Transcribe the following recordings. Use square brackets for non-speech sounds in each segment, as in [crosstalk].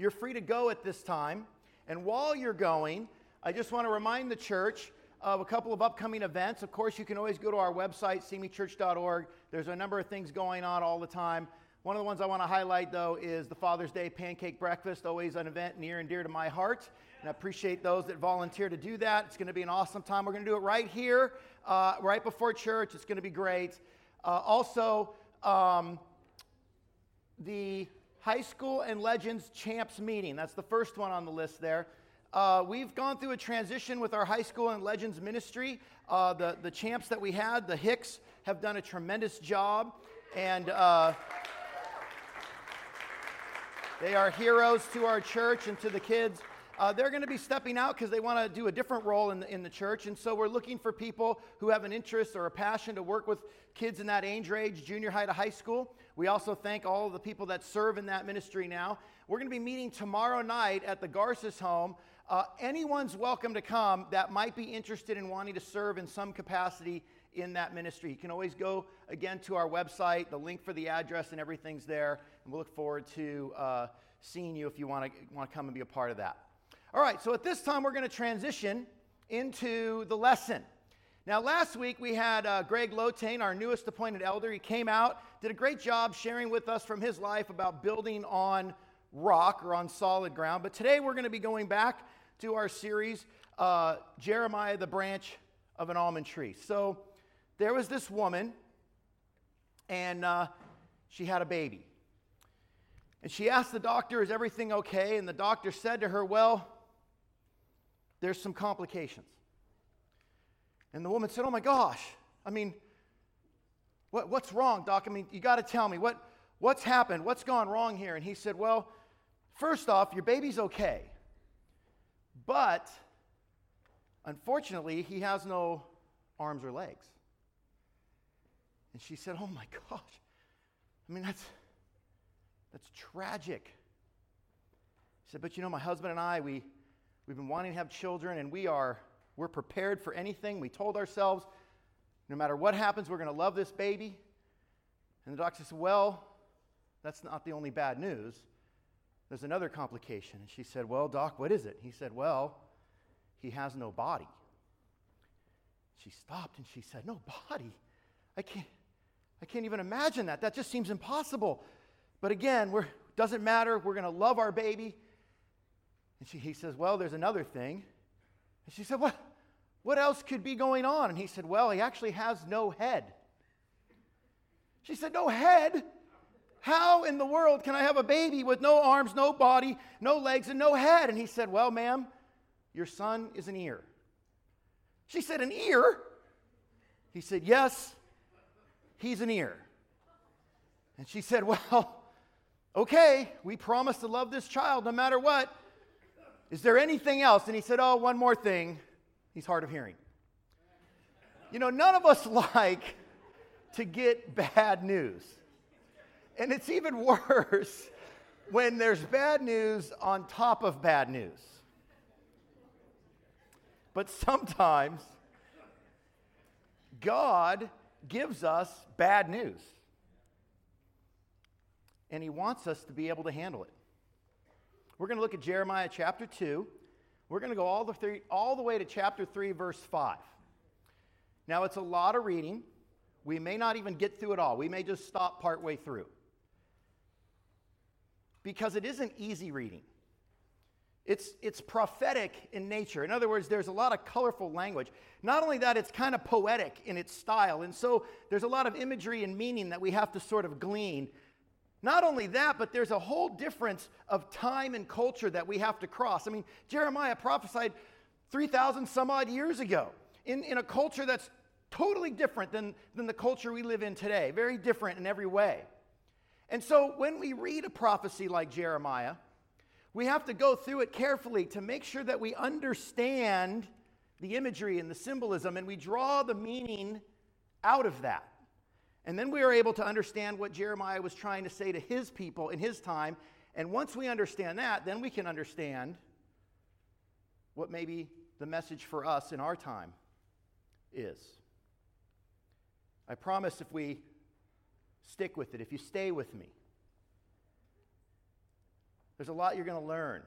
you're free to go at this time. And while you're going, I just want to remind the church of a couple of upcoming events. Of course, you can always go to our website, seemechurch.org. There's a number of things going on all the time. One of the ones I want to highlight, though, is the Father's Day Pancake Breakfast, always an event near and dear to my heart. And I appreciate those that volunteer to do that. It's going to be an awesome time. We're going to do it right here, uh, right before church. It's going to be great. Uh, also, um, the High School and Legends Champs meeting. That's the first one on the list there. Uh, we've gone through a transition with our high school and legends ministry. Uh, the, the champs that we had, the Hicks, have done a tremendous job. And uh, they are heroes to our church and to the kids. Uh, they're going to be stepping out because they want to do a different role in the, in the church. And so we're looking for people who have an interest or a passion to work with kids in that age range, junior high to high school. We also thank all of the people that serve in that ministry now. We're going to be meeting tomorrow night at the Garces home uh, anyone's welcome to come that might be interested in wanting to serve in some capacity in that ministry. You can always go again to our website. The link for the address and everything's there. And we'll look forward to uh, seeing you if you want to want to come and be a part of that. All right. So at this time, we're going to transition into the lesson. Now, last week we had uh, Greg Lotane, our newest appointed elder. He came out, did a great job sharing with us from his life about building on rock or on solid ground. But today we're going to be going back to our series, uh, Jeremiah, the branch of an almond tree. So there was this woman, and uh, she had a baby. And she asked the doctor, Is everything okay? And the doctor said to her, Well, there's some complications. And the woman said, Oh my gosh, I mean, what, what's wrong, doc? I mean, you got to tell me, what, what's happened? What's gone wrong here? And he said, Well, first off, your baby's okay. But unfortunately, he has no arms or legs. And she said, Oh my gosh. I mean, that's, that's tragic. She said, But you know, my husband and I, we, we've been wanting to have children, and we are, we're prepared for anything. We told ourselves, no matter what happens, we're going to love this baby. And the doctor said, Well, that's not the only bad news there's another complication. And she said, Well, doc, what is it? He said, Well, he has no body. She stopped and she said, No body? I can't, I can't even imagine that. That just seems impossible. But again, we're, doesn't matter. We're going to love our baby. And she, he says, Well, there's another thing. And she said, What? What else could be going on? And he said, Well, he actually has no head. She said, No head? How in the world can I have a baby with no arms, no body, no legs, and no head? And he said, Well, ma'am, your son is an ear. She said, An ear? He said, Yes, he's an ear. And she said, Well, [laughs] okay, we promise to love this child no matter what. Is there anything else? And he said, Oh, one more thing. He's hard of hearing. You know, none of us [laughs] like to get bad news. And it's even [laughs] worse when there's bad news on top of bad news. But sometimes God gives us bad news. And He wants us to be able to handle it. We're going to look at Jeremiah chapter 2. We're going to go all the, three, all the way to chapter 3, verse 5. Now, it's a lot of reading. We may not even get through it all. We may just stop partway through because it isn't easy reading. It's, it's prophetic in nature. In other words, there's a lot of colorful language. Not only that, it's kind of poetic in its style. And so there's a lot of imagery and meaning that we have to sort of glean. Not only that, but there's a whole difference of time and culture that we have to cross. I mean, Jeremiah prophesied 3,000 some odd years ago in, in a culture that's totally different than, than the culture we live in today, very different in every way. And so when we read a prophecy like Jeremiah, we have to go through it carefully to make sure that we understand the imagery and the symbolism and we draw the meaning out of that. And then we are able to understand what Jeremiah was trying to say to his people in his time. And once we understand that, then we can understand what maybe the message for us in our time is. I promise if we stick with it, if you stay with me, There's a lot you're going to learn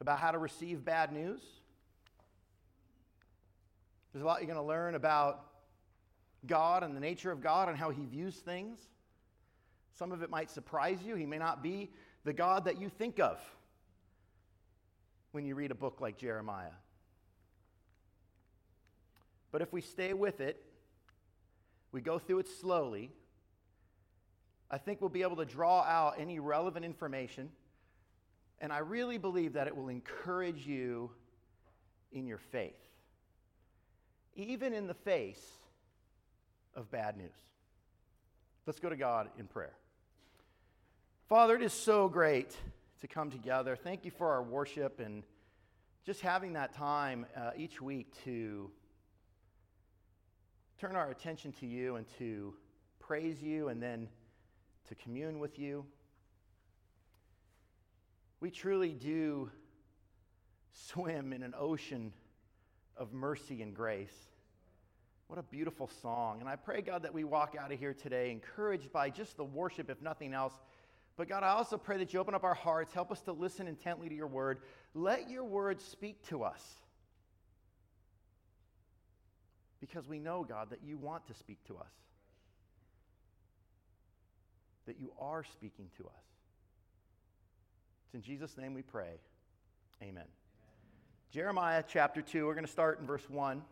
about how to receive bad news. There's a lot you're going to learn about God and the nature of God and how He views things. Some of it might surprise you. He may not be the God that you think of when you read a book like Jeremiah. But if we stay with it, we go through it slowly, I think we'll be able to draw out any relevant information. And I really believe that it will encourage you in your faith, even in the face of bad news. Let's go to God in prayer. Father, it is so great to come together. Thank you for our worship and just having that time uh, each week to turn our attention to you and to praise you and then to commune with you. We truly do swim in an ocean of mercy and grace. What a beautiful song. And I pray, God, that we walk out of here today encouraged by just the worship, if nothing else. But God, I also pray that you open up our hearts, help us to listen intently to your word. Let your word speak to us. Because we know, God, that you want to speak to us, that you are speaking to us. It's in Jesus' name we pray. Amen. Amen. Jeremiah chapter 2, we're going to start in verse 1.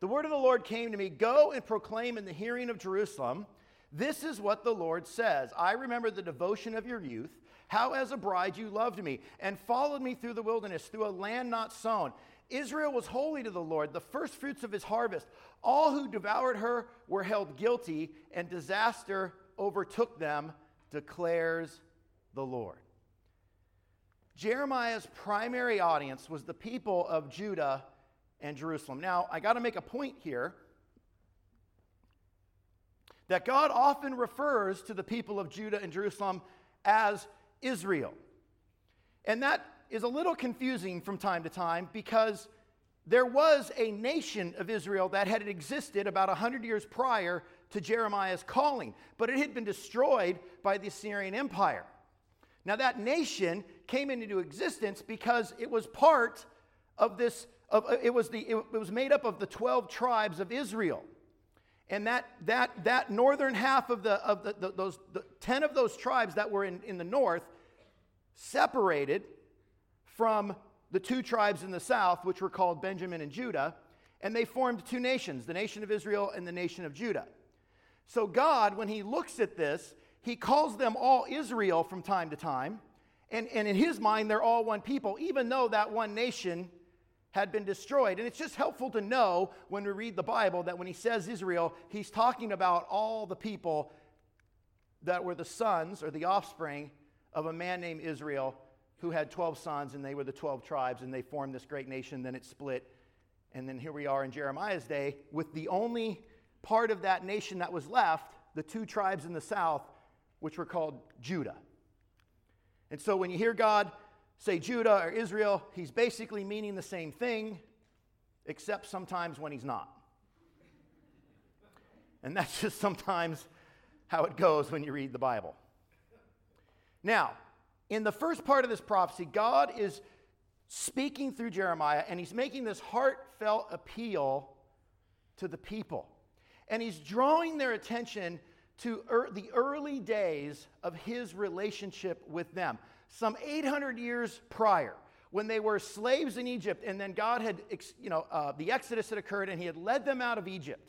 The word of the Lord came to me Go and proclaim in the hearing of Jerusalem. This is what the Lord says I remember the devotion of your youth, how as a bride you loved me, and followed me through the wilderness, through a land not sown. Israel was holy to the Lord, the first fruits of his harvest. All who devoured her were held guilty, and disaster overtook them, declares the Lord. Jeremiah's primary audience was the people of Judah and Jerusalem. Now, I got to make a point here that God often refers to the people of Judah and Jerusalem as Israel. And that is a little confusing from time to time because there was a nation of Israel that had existed about 100 years prior to Jeremiah's calling, but it had been destroyed by the Assyrian Empire. Now, that nation came into existence because it was part of this, of, uh, it, was the, it was made up of the 12 tribes of Israel. And that, that, that northern half of, the, of the, the those the 10 of those tribes that were in, in the north separated from the two tribes in the south, which were called Benjamin and Judah, and they formed two nations, the nation of Israel and the nation of Judah. So, God, when He looks at this, He calls them all Israel from time to time, and, and in His mind, they're all one people, even though that one nation had been destroyed. And it's just helpful to know when we read the Bible that when He says Israel, He's talking about all the people that were the sons or the offspring of a man named Israel who had 12 sons, and they were the 12 tribes, and they formed this great nation. Then it split. And then here we are in Jeremiah's day with the only part of that nation that was left, the two tribes in the south, which were called Judah. And so when you hear God say Judah or Israel, he's basically meaning the same thing, except sometimes when he's not. And that's [laughs] just sometimes how it goes when you read the Bible. Now, in the first part of this prophecy, God is speaking through Jeremiah and he's making this heartfelt appeal to the people. And he's drawing their attention to er- the early days of his relationship with them, some 800 years prior. When they were slaves in Egypt, and then God had, you know, uh, the Exodus had occurred, and He had led them out of Egypt.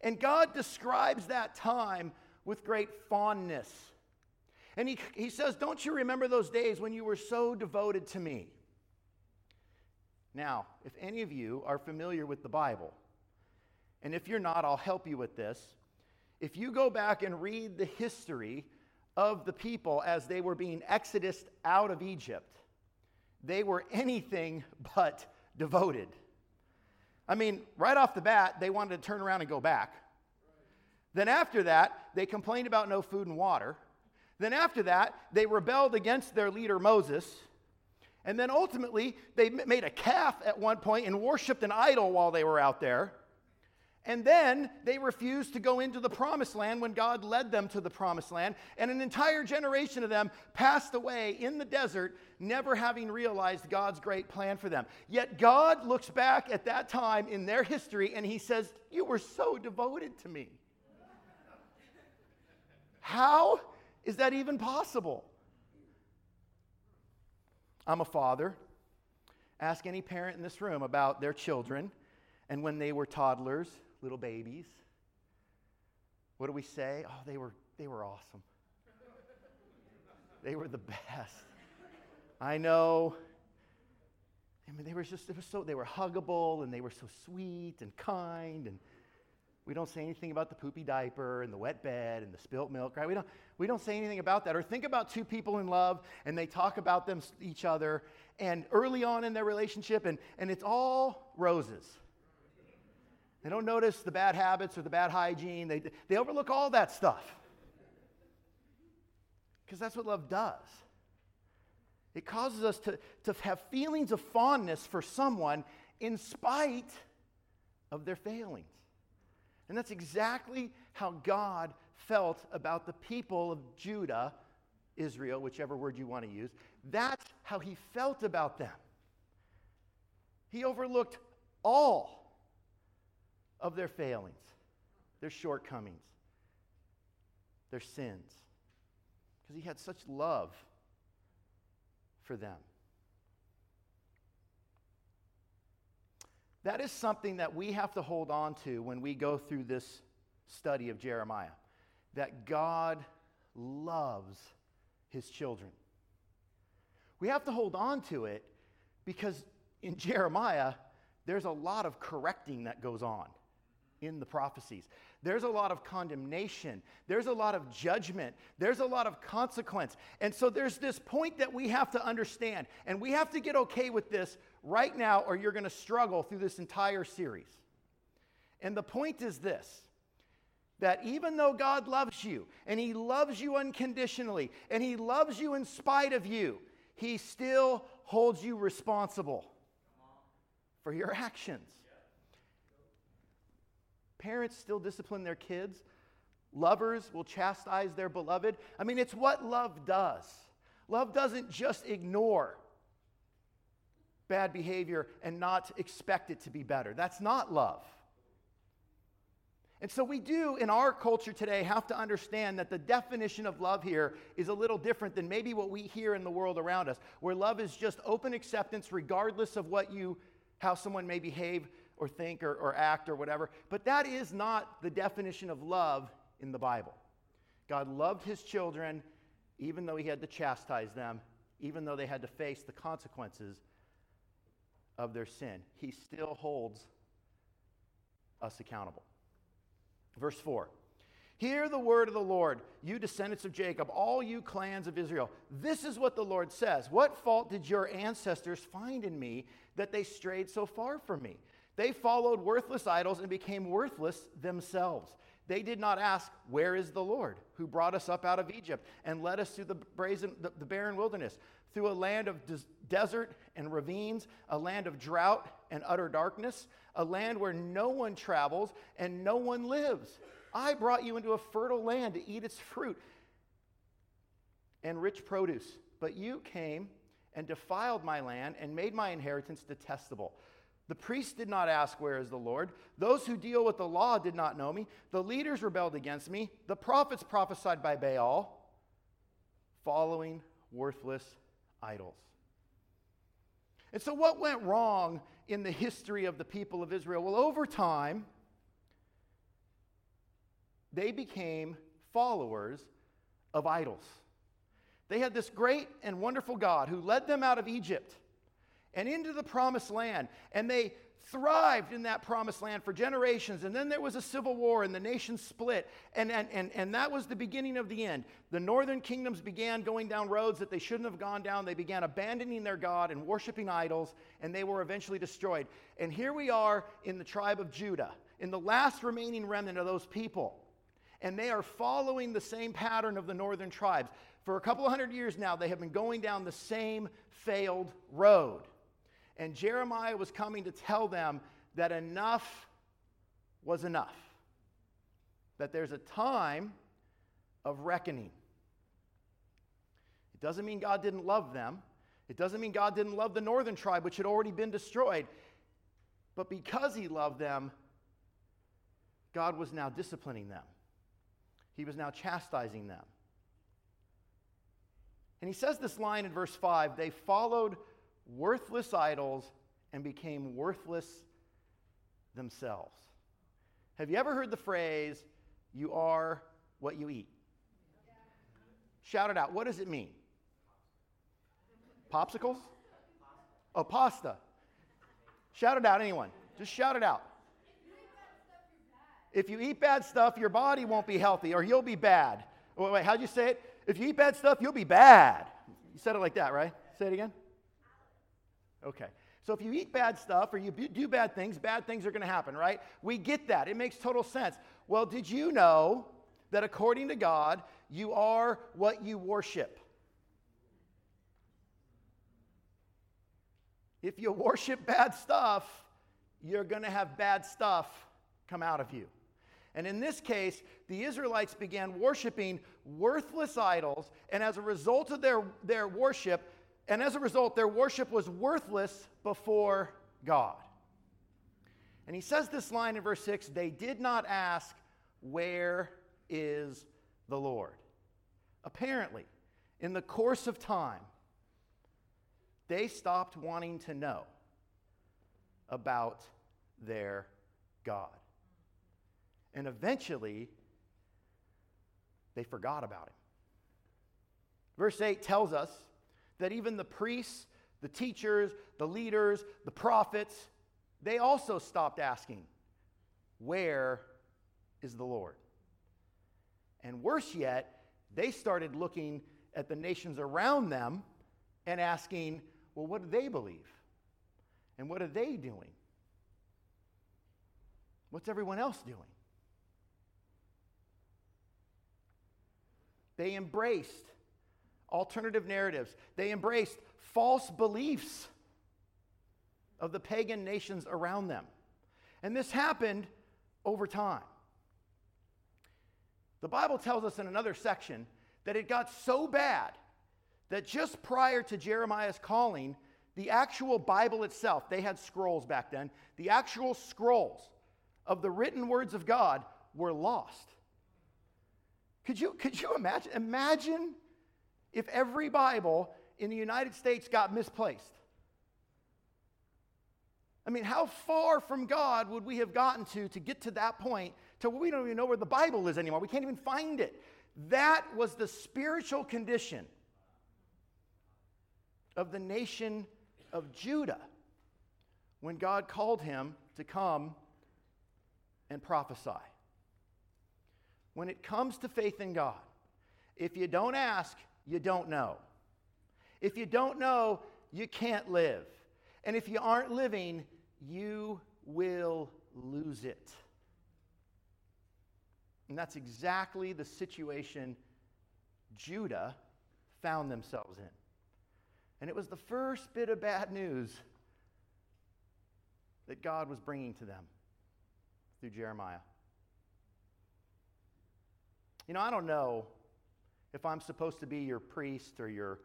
And God describes that time with great fondness and he, he says, Don't you remember those days when you were so devoted to me? Now, if any of you are familiar with the Bible, and if you're not, I'll help you with this. If you go back and read the history of the people as they were being exodused out of Egypt, they were anything but devoted. I mean, right off the bat, they wanted to turn around and go back. Then after that, they complained about no food and water. Then, after that, they rebelled against their leader Moses. And then ultimately, they made a calf at one point and worshiped an idol while they were out there. And then they refused to go into the promised land when God led them to the promised land. And an entire generation of them passed away in the desert, never having realized God's great plan for them. Yet God looks back at that time in their history and he says, You were so devoted to me. How is that even possible? I'm a father. Ask any parent in this room about their children and when they were toddlers little babies. What do we say? Oh, they were, they were awesome. they were the best. I know. I mean, they were just, it was so, they were huggable and they were so sweet and kind. And we don't say anything about the poopy diaper and the wet bed and the spilt milk, right? We don't, we don't say anything about that. Or think about two people in love and they talk about them, each other, and early on in their relationship, and, and it's all roses. They don't notice the bad habits or the bad hygiene. They, they overlook all that stuff. Because that's what love does. It causes us to, to have feelings of fondness for someone in spite of their failings. And that's exactly how God felt about the people of Judah, Israel, whichever word you want to use. That's how he felt about them. He overlooked all of their failings, their shortcomings, their sins, because he had such love for them. That is something that we have to hold on to when we go through this study of Jeremiah. That God loves his children. We have to hold on to it because in [laughs] Jeremiah, there's a lot of correcting that goes on in the prophecies. There's a lot of condemnation. There's a lot of judgment. There's a lot of consequence. And so there's this point that we have to understand. And we have to get okay with this right now, or you're going to struggle through this entire series. And the point is this that even though God loves you, and He loves you unconditionally, and He loves you in spite of you, He still holds you responsible for your actions. Parents still discipline their kids. Lovers will chastise their beloved. I mean, it's what love does. Love doesn't just ignore bad behavior and not expect it to be better. That's not love. And so we do, in our culture today, have to understand that the definition of love here is a little different than maybe what we hear in the world around us, where love is just open acceptance regardless of what you, how someone may behave or think or, or act or whatever. But that is not the definition of love in the Bible. God loved his children even though he had to chastise them, even though they had to face the consequences of their sin. He still holds us accountable. Verse 4 Hear the word of the Lord, you descendants of Jacob, all you clans of Israel. This is what the Lord says What fault did your ancestors find in me that they strayed so far from me? They followed worthless idols and became worthless themselves. They did not ask, Where is the Lord who brought us up out of Egypt and led us through the, brazen, the, the barren wilderness, through a land of des- desert and ravines, a land of drought and utter darkness, a land where no one travels and no one lives? I brought you into a fertile land to eat its fruit and rich produce, but you came and defiled my land and made my inheritance detestable. The priests did not ask, Where is the Lord? Those who deal with the law did not know me. The leaders rebelled against me. The prophets prophesied by Baal, following worthless idols. And so, what went wrong in the history of the people of Israel? Well, over time, they became followers of idols. They had this great and wonderful God who led them out of Egypt and into the promised land. And they thrived in that promised land for generations. And then there was a civil war and the nation split. And, and, and, and that was the beginning of the end. The northern kingdoms began going down roads that they shouldn't have gone down. They began abandoning their God and worshiping idols, and they were eventually destroyed. And here we are in the tribe of Judah, in the last remaining remnant of those people. And they are following the same pattern of the northern tribes. For a couple of hundred years now, they have been going down the same failed road. And Jeremiah was coming to tell them that enough was enough. That there's a time of reckoning. It doesn't mean God didn't love them. It doesn't mean God didn't love the northern tribe, which had already been destroyed. But because he loved them, God was now disciplining them. He was now chastising them. And he says this line in verse 5 they followed worthless idols and became worthless themselves. Have you ever heard the phrase, you are what you eat? Shout it out. What does it mean? Popsicles? Oh, pasta. Shout it out, anyone. Just shout it out. If you eat bad stuff, your body won't be healthy or you'll be bad. Wait, wait, how'd you say it? If you eat bad stuff, you'll be bad. You said it like that, right? Say it again. Okay. So if you eat bad stuff or you do bad things, bad things are going to happen, right? We get that. It makes total sense. Well, did you know that according to God, you are what you worship? If you worship bad stuff, you're going to have bad stuff come out of you. And in this case, the Israelites began worshiping worthless idols, and as a result of their, their worship, and as a result, their worship was worthless before God. And he says this line in verse 6 they did not ask, Where is the Lord? Apparently, in the course of time, they stopped wanting to know about their God. And eventually, they forgot about him. Verse 8 tells us that even the priests, the teachers, the leaders, the prophets, they also stopped asking, Where is the Lord? And worse yet, they started looking at the nations around them and asking, Well, what do they believe? And what are they doing? What's everyone else doing? They embraced alternative narratives, they embraced false beliefs of the pagan nations around them. And this happened over time. The Bible tells us in another section that it got so bad that just prior to Jeremiah's calling, the actual Bible itself, they had scrolls back then, the actual scrolls of the written words of God were lost. Could you, could you imagine? Imagine if every Bible in the United States got misplaced. I mean, how far from God would we have gotten to to get to that point to where we don't even know where the Bible is anymore? We can't even find it. That was the spiritual condition of the nation of Judah when God called him to come and prophesy when it comes to faith in God, if you don't ask, you don't know. If you don't know, you can't live. And if you aren't living, you will lose it. And that's exactly the situation Judah found themselves in. And it was the first bit of bad news that God was bringing to them through Jeremiah. You know, I don't know if I'm supposed to be your priest or your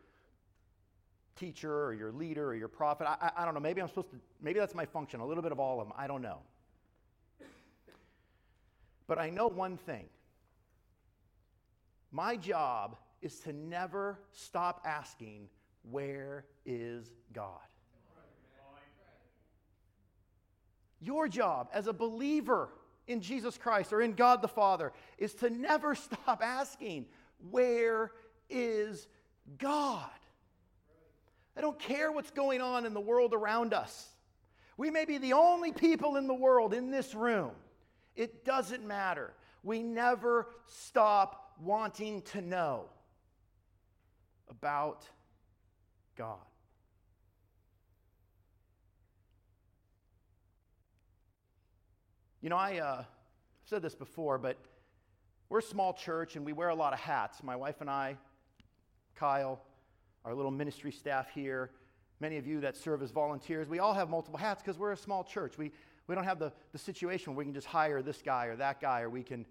teacher or your leader or your prophet. I, I, don't know. Maybe I'm supposed to, maybe that's my function, a little bit of all of them. I don't know. But I know one thing my job is to never stop asking, Where is God? Your job as a believer in Jesus Christ or in God the Father is to never [laughs] stop asking, Where is God? I don't care what's going on in the world around us. We may be the only people in the world in this room. It doesn't matter. We never stop wanting to know about God. You know, I uh, said this before, but we're a small church and we wear a lot of hats. My wife and I, Kyle, our little ministry staff here, many of you that serve as volunteers, we all have multiple hats because we're a small church. We, we don't have the, the situation where we can just hire this guy or that guy or we can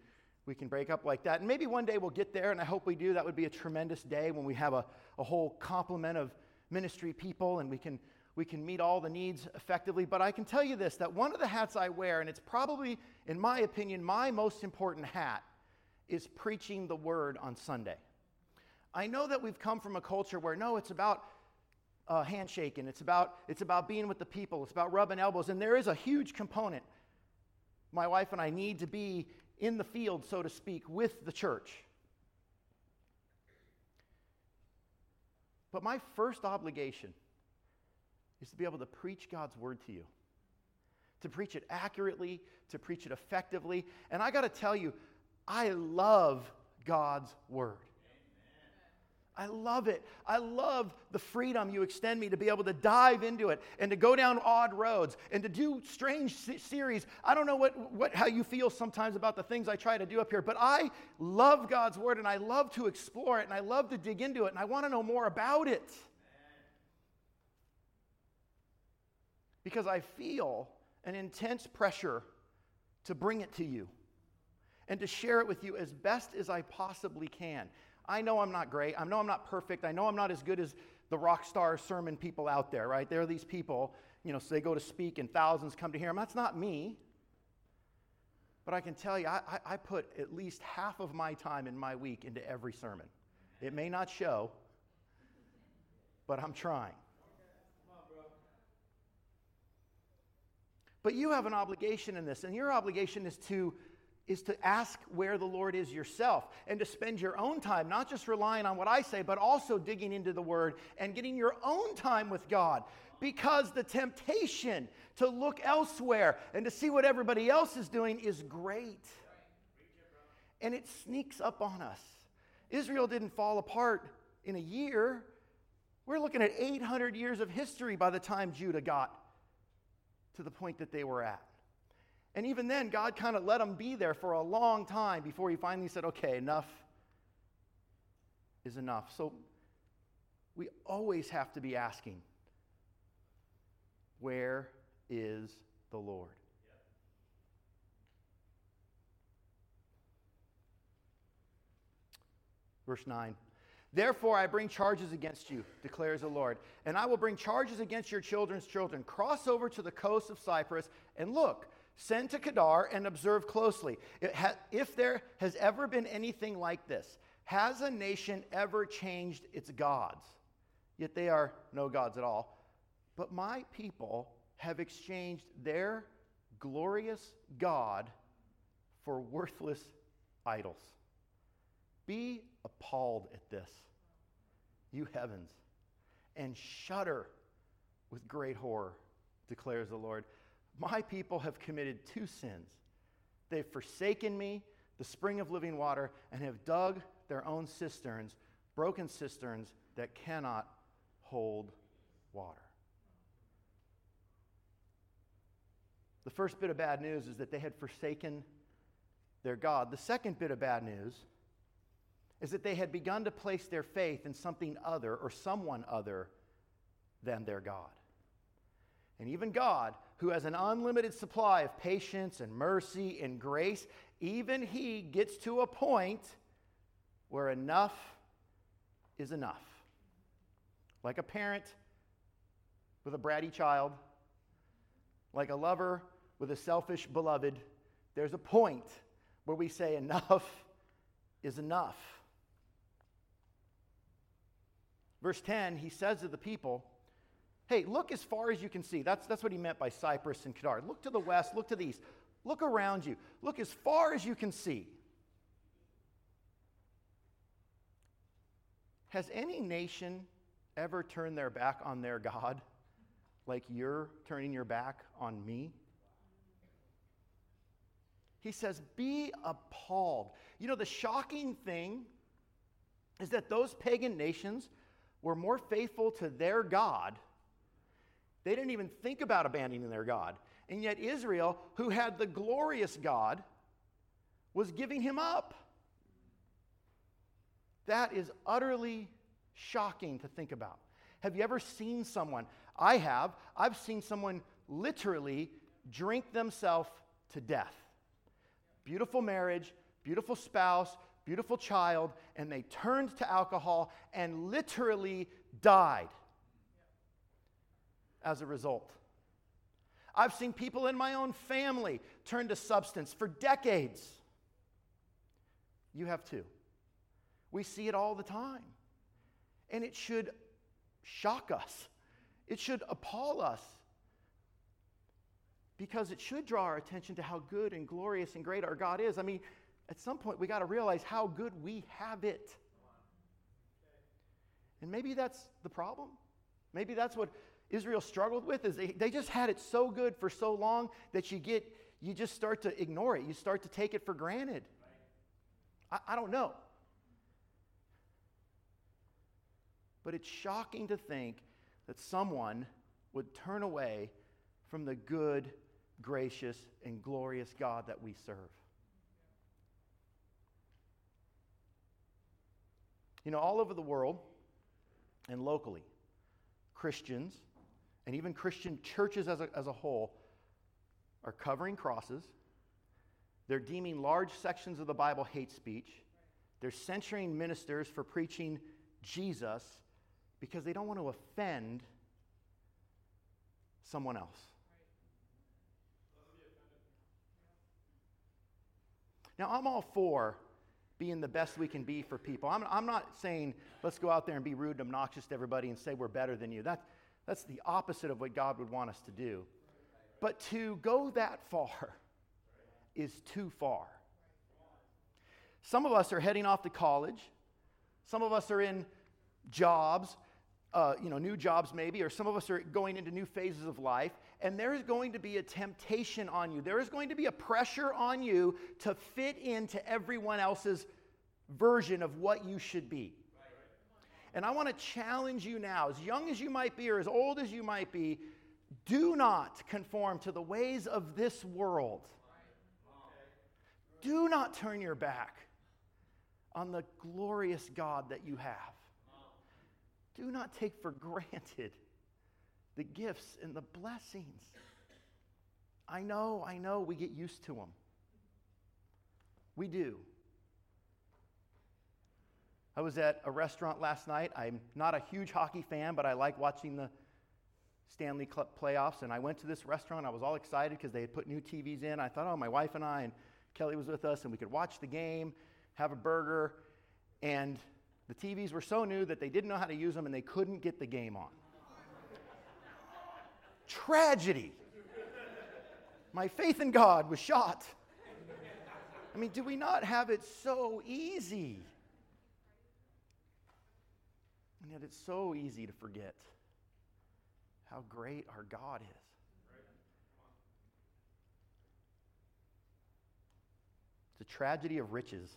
we can break up like that. And maybe one day we'll get there, and I hope we do. That would be a tremendous day when we have a, a whole complement of ministry people and we can we can meet all the needs effectively. But I can tell you this that one of the hats I wear, and it's probably, in my opinion, my most important hat, is preaching the word on Sunday. I know that we've come from a culture where no, it's about uh, handshaking, it's about, it's about being with the people, it's about rubbing elbows, and there is a huge component. My wife and I need to be in the field, so to speak, with the church. But my first obligation is to be able to preach God's word to you, to preach it accurately, to preach it effectively. And I got to tell you, I love God's word. I love it. I love the freedom you extend me to be able to dive into it and to go down odd roads and to do strange series. I don't know what, what, how you feel sometimes about the things I try to do up here, but I love God's word and I love to explore it and I love to dig into it and I want to know more about it. Because I feel an intense pressure to bring it to you and to share it with you as best as I possibly can. I know I'm not great. I know I'm not perfect. I know I'm not as good as the rock star sermon people out there, right? There are these people, you know, so they go to speak and thousands come to hear them. That's not me. But I can tell you, I, I, put at least half of my time in my week into every sermon. It may not show, but I'm trying. But you have an obligation in this, and your obligation is to is to ask where the Lord is yourself and to spend your own time, not just relying on what I say, but also digging into the Word and getting your own time with God. Because the temptation to look elsewhere and to see what everybody else is doing is great. And it sneaks up on us. Israel didn't fall apart in a year. We're looking at 800 years of history by the time Judah got to the point that they were at. And even then, God kind of let them be there for a long time before he finally said, okay, enough is enough. So we always have to be asking, where is the Lord? Verse 9. Therefore, I bring charges against you, declares the Lord, and I will bring charges against your children's children. Cross over to the coast of Cyprus and look Send to Kedar and observe closely. Ha- if there has ever been anything like this, has a nation ever changed its gods? Yet they are no gods at all. But my people have exchanged their glorious God for worthless idols. Be appalled at this, you heavens, and shudder with great horror, declares the Lord. My people have committed two sins. They've forsaken me, the spring of living water, and have dug their own cisterns, broken cisterns that cannot hold water. The first bit of bad news is that they had forsaken their God. The second bit of bad news is that they had begun to place their faith in something other or someone other than their God. And even God, who has an unlimited supply of patience and mercy and grace, even he gets to a point where enough is enough. Like a parent with a bratty child, like a lover with a selfish beloved, there's a point where we say enough is enough. Verse 10, he says to the people, Hey, look as far as you can see. That's, that's what he meant by Cyprus and Kedar. Look to the west, look to the east, look around you, look as far as you can see. Has any nation ever turned their back on their God like you're turning your back on me? He says, Be appalled. You know, the shocking thing is that those pagan nations were more faithful to their God they didn't even think about abandoning their God. And yet, Israel, who had the glorious God, was giving him up. That is utterly shocking to think about. Have you ever seen someone? I have. I've seen someone literally drink themselves to death. Beautiful marriage, beautiful spouse, beautiful child, and they turned to alcohol and literally died as a result. I've seen people in my own family turn to substance for decades. You have too. We see it all the time. And it should shock us, it should appall us. Because it should draw our attention to how good and glorious and great our God is. I mean, at some point, we got to realize how good we have it. And maybe that's the problem. Maybe that's what Israel struggled with is they, they just had it so good for so long that you get you just start to ignore it. You start to take it for granted. I, I don't know. But it's shocking to think that someone would turn away from the good, gracious, and glorious God that we serve. You know, all over the world and locally, Christians and even Christian churches as a, as a whole are covering crosses. They're deeming large sections of the Bible hate speech. They're censuring ministers for preaching Jesus because they don't want to offend someone else. Now, I'm all for being the best we can be for people. I'm, I'm not saying let's go out there and be rude and obnoxious to everybody and say we're better than you. That, that's the opposite of what God would want us to do. But to go that far is too far. Some of us are heading off to college. Some of us are in jobs, uh, you know, new jobs maybe, or some of us are going into new phases of life, and there is going to be a temptation on you. There is going to be a pressure on you to fit into everyone else's version of what you should be. And I want to challenge you now, as young as you might be or as old as you might be, do not conform to the ways of this world. Do not turn your back on the glorious God that you have. Do not take for granted the gifts and the blessings. I know, I know we get used to them. We do. I was at a restaurant last night. I'm not a huge hockey fan, but I like watching the Stanley Cup playoffs. And I went to this restaurant. I was all excited because they had put new TVs in. I thought, oh, my wife and I and Kelly was with us, and we could watch the game, have a burger. And the TVs were so new that they didn't know how to use them and they couldn't get the game on. Tragedy. My faith in God was shot. I mean, do we not have it so easy? And yet it's so easy to forget how great our God is. It's a tragedy of riches.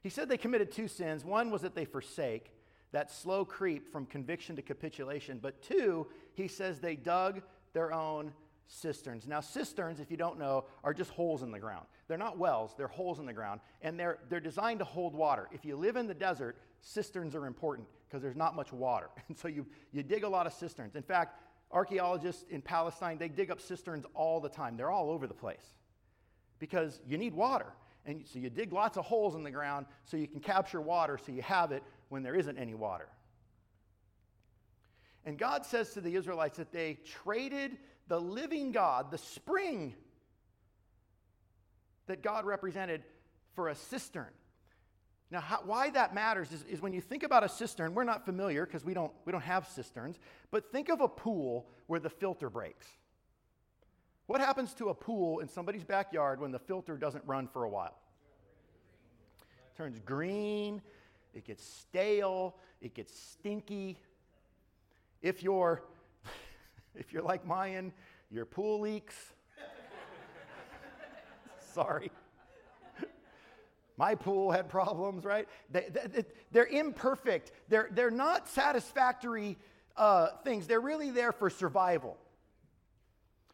He said they committed two sins. One was that they forsake, that slow creep from conviction to capitulation. But two, he says they dug their own cisterns. Now, cisterns, if you don't know, are just holes in the ground. They're not wells, they're holes in the ground, and they're, they're designed to hold water. If you live in the desert, cisterns are important because there's not much water. [laughs] And so you, you dig a lot of cisterns. In fact, archaeologists in Palestine, they dig up cisterns all the time. They're all over the place because you need water. And so you dig lots of holes in the ground so you can capture water so you have it when there isn't any water. And God says to the Israelites that they traded the living God, the spring that God represented, for a cistern. Now, how, why that matters is, is when you think about a cistern, we're not familiar because we don't, we don't have cisterns, but think of a pool where the filter breaks. What happens to a pool in somebody's backyard when the filter doesn't run for a while? It turns green, it gets stale, it gets stinky. If you're [laughs] if you're like Mayan, your pool leaks. Sorry. My pool had problems, right? They, are they, imperfect. They're, they're not satisfactory uh, things. They're really there for survival.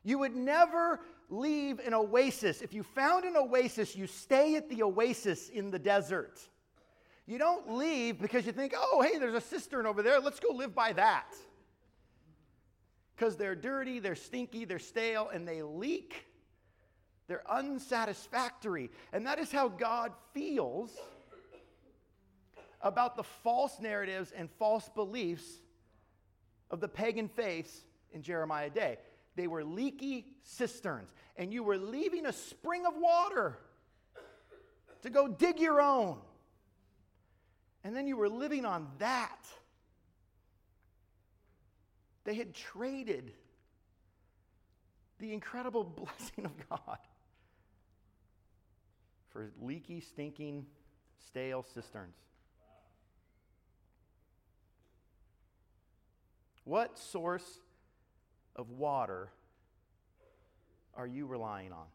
You would never leave an oasis. If you found an oasis, you stay at the oasis in the desert. You don't leave because you think, oh, hey, there's a cistern over there. Let's go live by that. because they're dirty, they're stinky, they're stale, and they leak. They're unsatisfactory. And that is how God feels about the false narratives and false beliefs of the pagan faiths in Jeremiah day. They were leaky cisterns, and you were leaving a spring of water to go dig your own. And then you were living on that. They had traded the incredible [laughs] blessing of God for leaky, stinking, stale cisterns. What source of water are you relying on?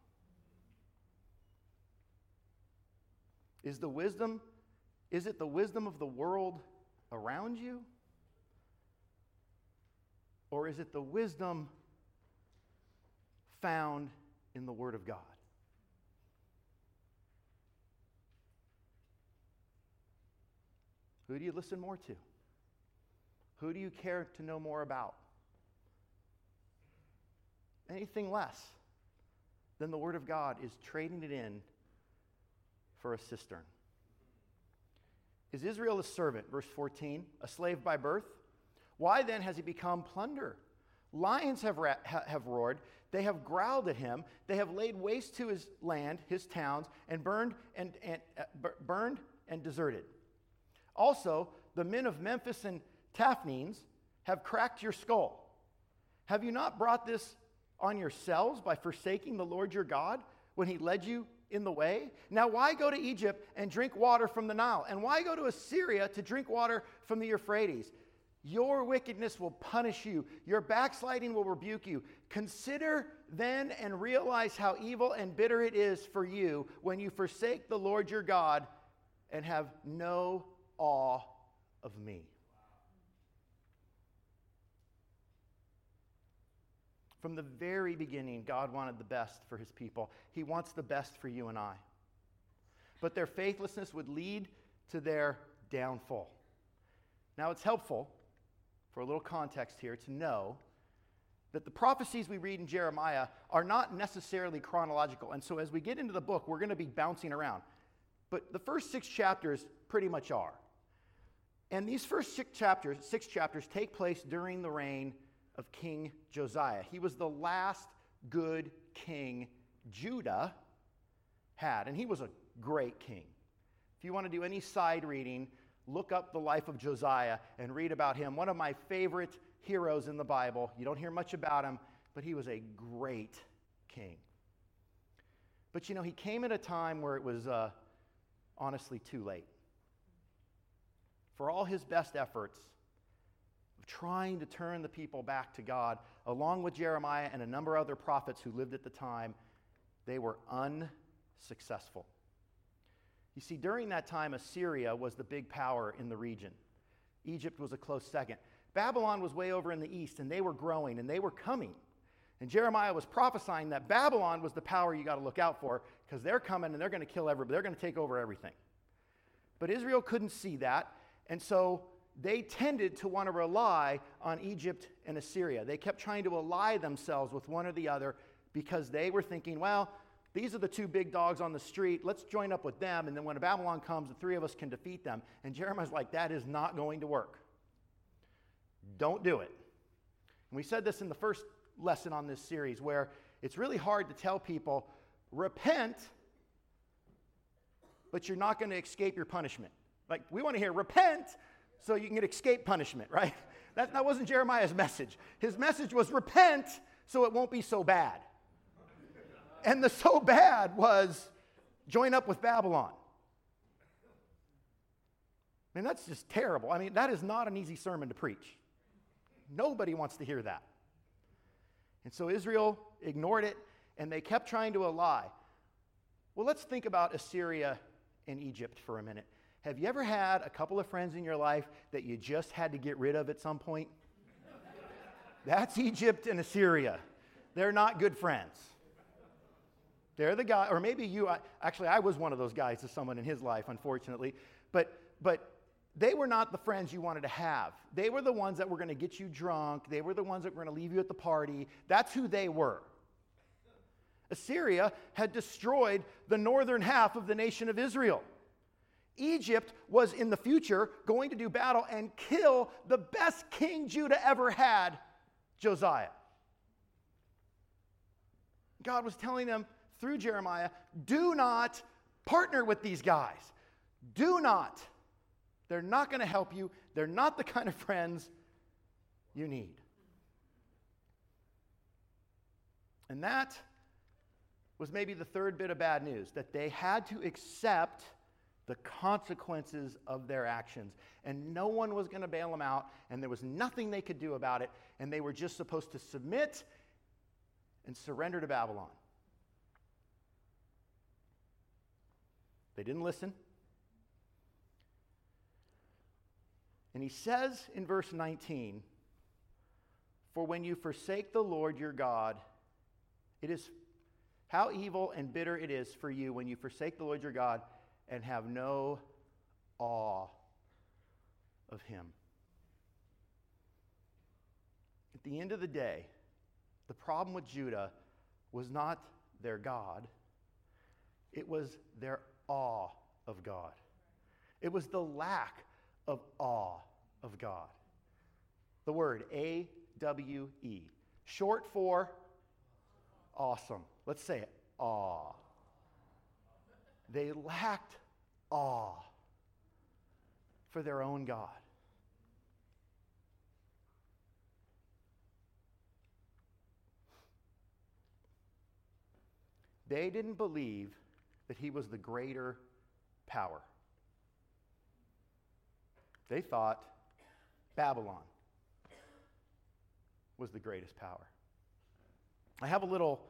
Is the wisdom, is it the wisdom of the world around you? Or is it the wisdom found in the Word of God? Who do you listen more to? Who do you care to know more about? Anything less than the Word of God is trading it in for a cistern. Is Israel a servant? Verse 14, a slave by birth? Why then has he become plunder? Lions have, ra- have roared. They have growled at him. They have laid waste to his land, his towns, and burned and, and uh, burned and deserted. Also, the men of Memphis and Tahpanhes have cracked your skull. Have you not brought this on yourselves by forsaking the Lord your God when he led you in the way? Now, why go to Egypt and drink water from the Nile? And why go to Assyria to drink water from the Euphrates? Your wickedness will punish you, your backsliding will rebuke you. Consider then and realize how evil and bitter it is for you when you forsake the Lord your God and have no awe of me. From the very beginning, God wanted the best for his people. He wants the best for you and I. But their faithlessness would lead to their downfall. Now, it's helpful, for a little context here, to know that the prophecies we read in Jeremiah are not necessarily chronological. And so, as we get into the book, we're going to be bouncing around. But the first six chapters pretty much are. And these first six chapters, six chapters take place during the reign of King Josiah. He was the last good king Judah had, and he was a great king. If you want to do any side reading, look up the life of Josiah and read about him. One of my favorite heroes in the Bible. You don't hear much about him, but he was a great king. But you know, he came at a time where it was uh, honestly too late. For all his best efforts, of trying to turn the people back to God, along with Jeremiah and a number of other prophets who lived at the time, they were unsuccessful. You see, during that time, Assyria was the big power in the region. Egypt was a close second. Babylon was way over in the east, and they were growing and they were coming. And Jeremiah was prophesying that Babylon was the power you got to look out for because they're coming and they're going to kill everybody. They're going to take over everything. But Israel couldn't see that. And so they tended to want to rely on Egypt and Assyria. They kept trying to ally themselves with one or the other because they were thinking, well, these are the two big dogs on the street. Let's join up with them. And then when Babylon comes, the three of us can defeat them. And Jeremiah's like, that is not going to work. Don't do it. And we said this in the first lesson on this series where it's really hard to tell people, repent, but you're not going to escape your punishment. Like, we want to hear, repent, so you can get escape punishment, [laughs] right? That, that wasn't Jeremiah's message. His message was repent so it won't be so bad. And the so bad was join up with Babylon. I mean, that's just terrible. I mean, that is not an easy sermon to preach. Nobody wants to hear that. And so Israel ignored it and they kept trying to ally. Well, let's think about Assyria and Egypt for a minute. Have you ever had a couple of friends in your life that you just had to get rid of at some point? That's Egypt and Assyria. They're not good friends. They're the guy, or maybe you, actually, I was one of those guys to someone in his life, unfortunately. But, but they were not the friends you wanted to have. They were the ones that were going to get you drunk. They were the ones that were going to leave you at the party. That's who they were. Assyria had destroyed the northern half of the nation of Israel. Egypt was in the future going to do battle and kill the best king Judah ever had, Josiah. God was telling them through Jeremiah do not partner with these guys. Do not. They're not going to help you. They're not the kind of friends you need. And that was maybe the third bit of bad news that they had to accept the consequences of their actions. And no one was going to bail them out, and there was nothing they could do about it, and they were just supposed to submit and surrender to Babylon. They didn't listen. And he says in verse 19, For when you forsake the Lord your God, it is how evil and bitter it is for you when you forsake the Lord your God and have no awe of him. At the end of the day, the problem with Judah was not their God, it was their awe of God. It was the lack of awe of God. The word A W E, short for awesome. Let's say it awe. They lacked awe for their own God. They didn't believe that he was the greater power. They thought Babylon was the greatest power. I have a little,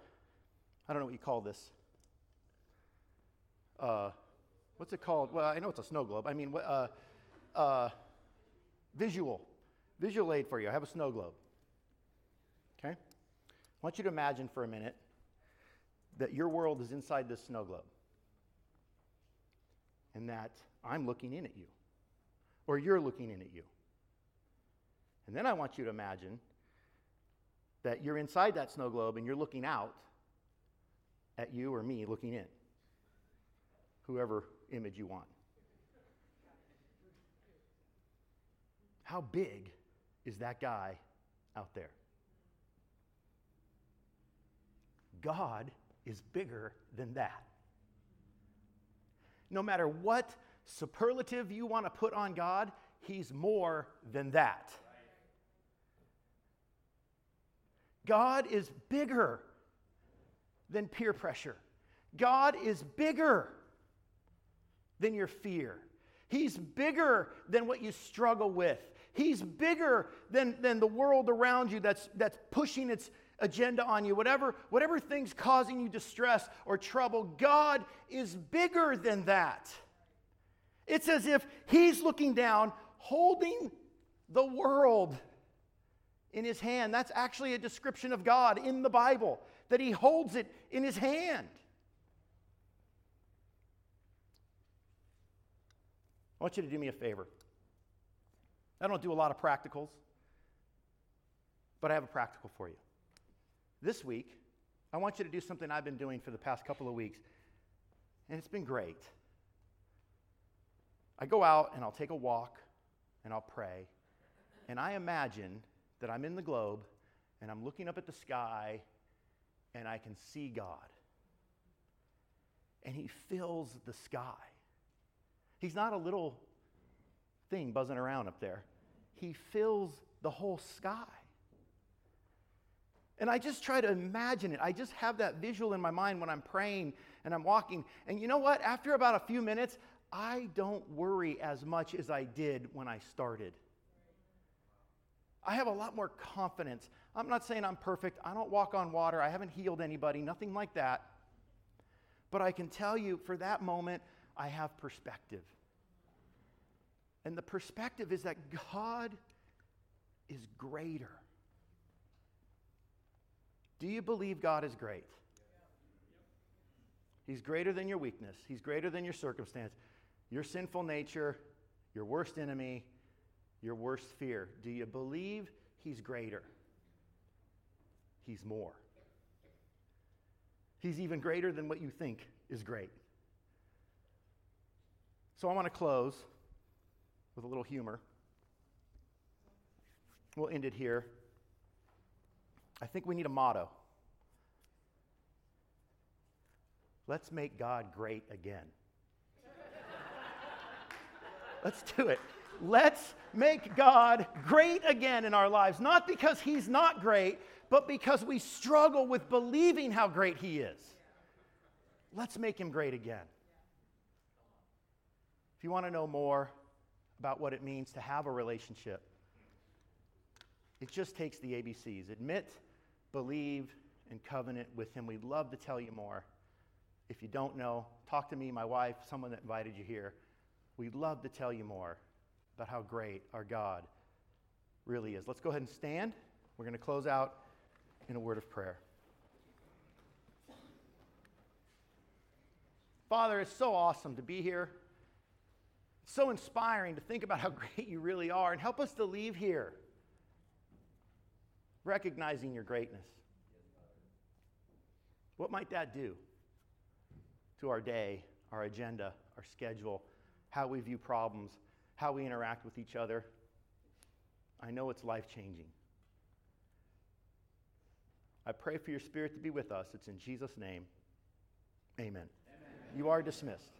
I don't know what you call this. Uh, what's it called? Well, I know it's a snow globe. I mean, uh, uh, visual, visual aid for you. I have a snow globe. Okay? I want you to imagine for a minute that your world is inside this snow globe and that I'm looking in at you, or you're looking in at you. And then I want you to imagine that you're inside that snow globe and you're looking out at you or me looking in, whoever image you want. How big is that guy out there? God is bigger than that. No matter what superlative you want to put on God, He's more than that. God is bigger than peer pressure. God is bigger than your fear. He's bigger than what you struggle with. He's bigger than, than the world around you that's, that's pushing its agenda on you, whatever, whatever thing's causing you distress or trouble, God is bigger than that. It's as if He's looking down, holding the world in His hand. That's actually a description of God in the Bible, that He holds it in His hand. I want you to do me a favor. I don't do a lot of practicals, but I have a practical for you. This week, I want you to do something I've been doing for the past couple of weeks, and it's been great. I go out and I'll take a walk and I'll pray, and I imagine that I'm in the globe and I'm looking up at the sky and I can see God. And He fills the sky. He's not a little thing buzzing around up there, He fills the whole sky. And I just try to imagine it. I just have that visual in my mind when I'm praying and I'm walking. And you know what? After about a few minutes, I don't worry as much as I did when I started. I have a lot more confidence. I'm not saying I'm perfect. I don't walk on water. I haven't healed anybody, nothing like that. But I can tell you for that moment, I have perspective. And the perspective is that God is greater. Do you believe God is great? He's greater than your weakness. He's greater than your circumstance, your sinful nature, your worst enemy, your worst fear. Do you believe he's greater? He's more. He's even greater than what you think is great. So I want to close with a little humor. We'll end it here. I think we need a motto. Let's make God great again. [laughs] Let's do it. Let's make God great again in our lives, not because He's not great, but because we struggle with believing how great He is. Let's make Him great again. You want to know more about what it means to have a relationship, it just takes the ABCs admit, believe, and covenant with Him. We'd love to tell you more. If you don't know, talk to me, my wife, someone that invited you here. We'd love to tell you more about how great our God really is. Let's go ahead and stand. We're going to close out in a word of prayer. Father, it's so awesome to be here. So inspiring to think about how [laughs] great you really are and help us to leave here recognizing your greatness. What might that do to our day, our agenda, our schedule, how we view problems, how we interact with each other? I know it's life changing. I pray for your spirit to be with us. It's in Jesus' name. Amen. Amen. You are dismissed.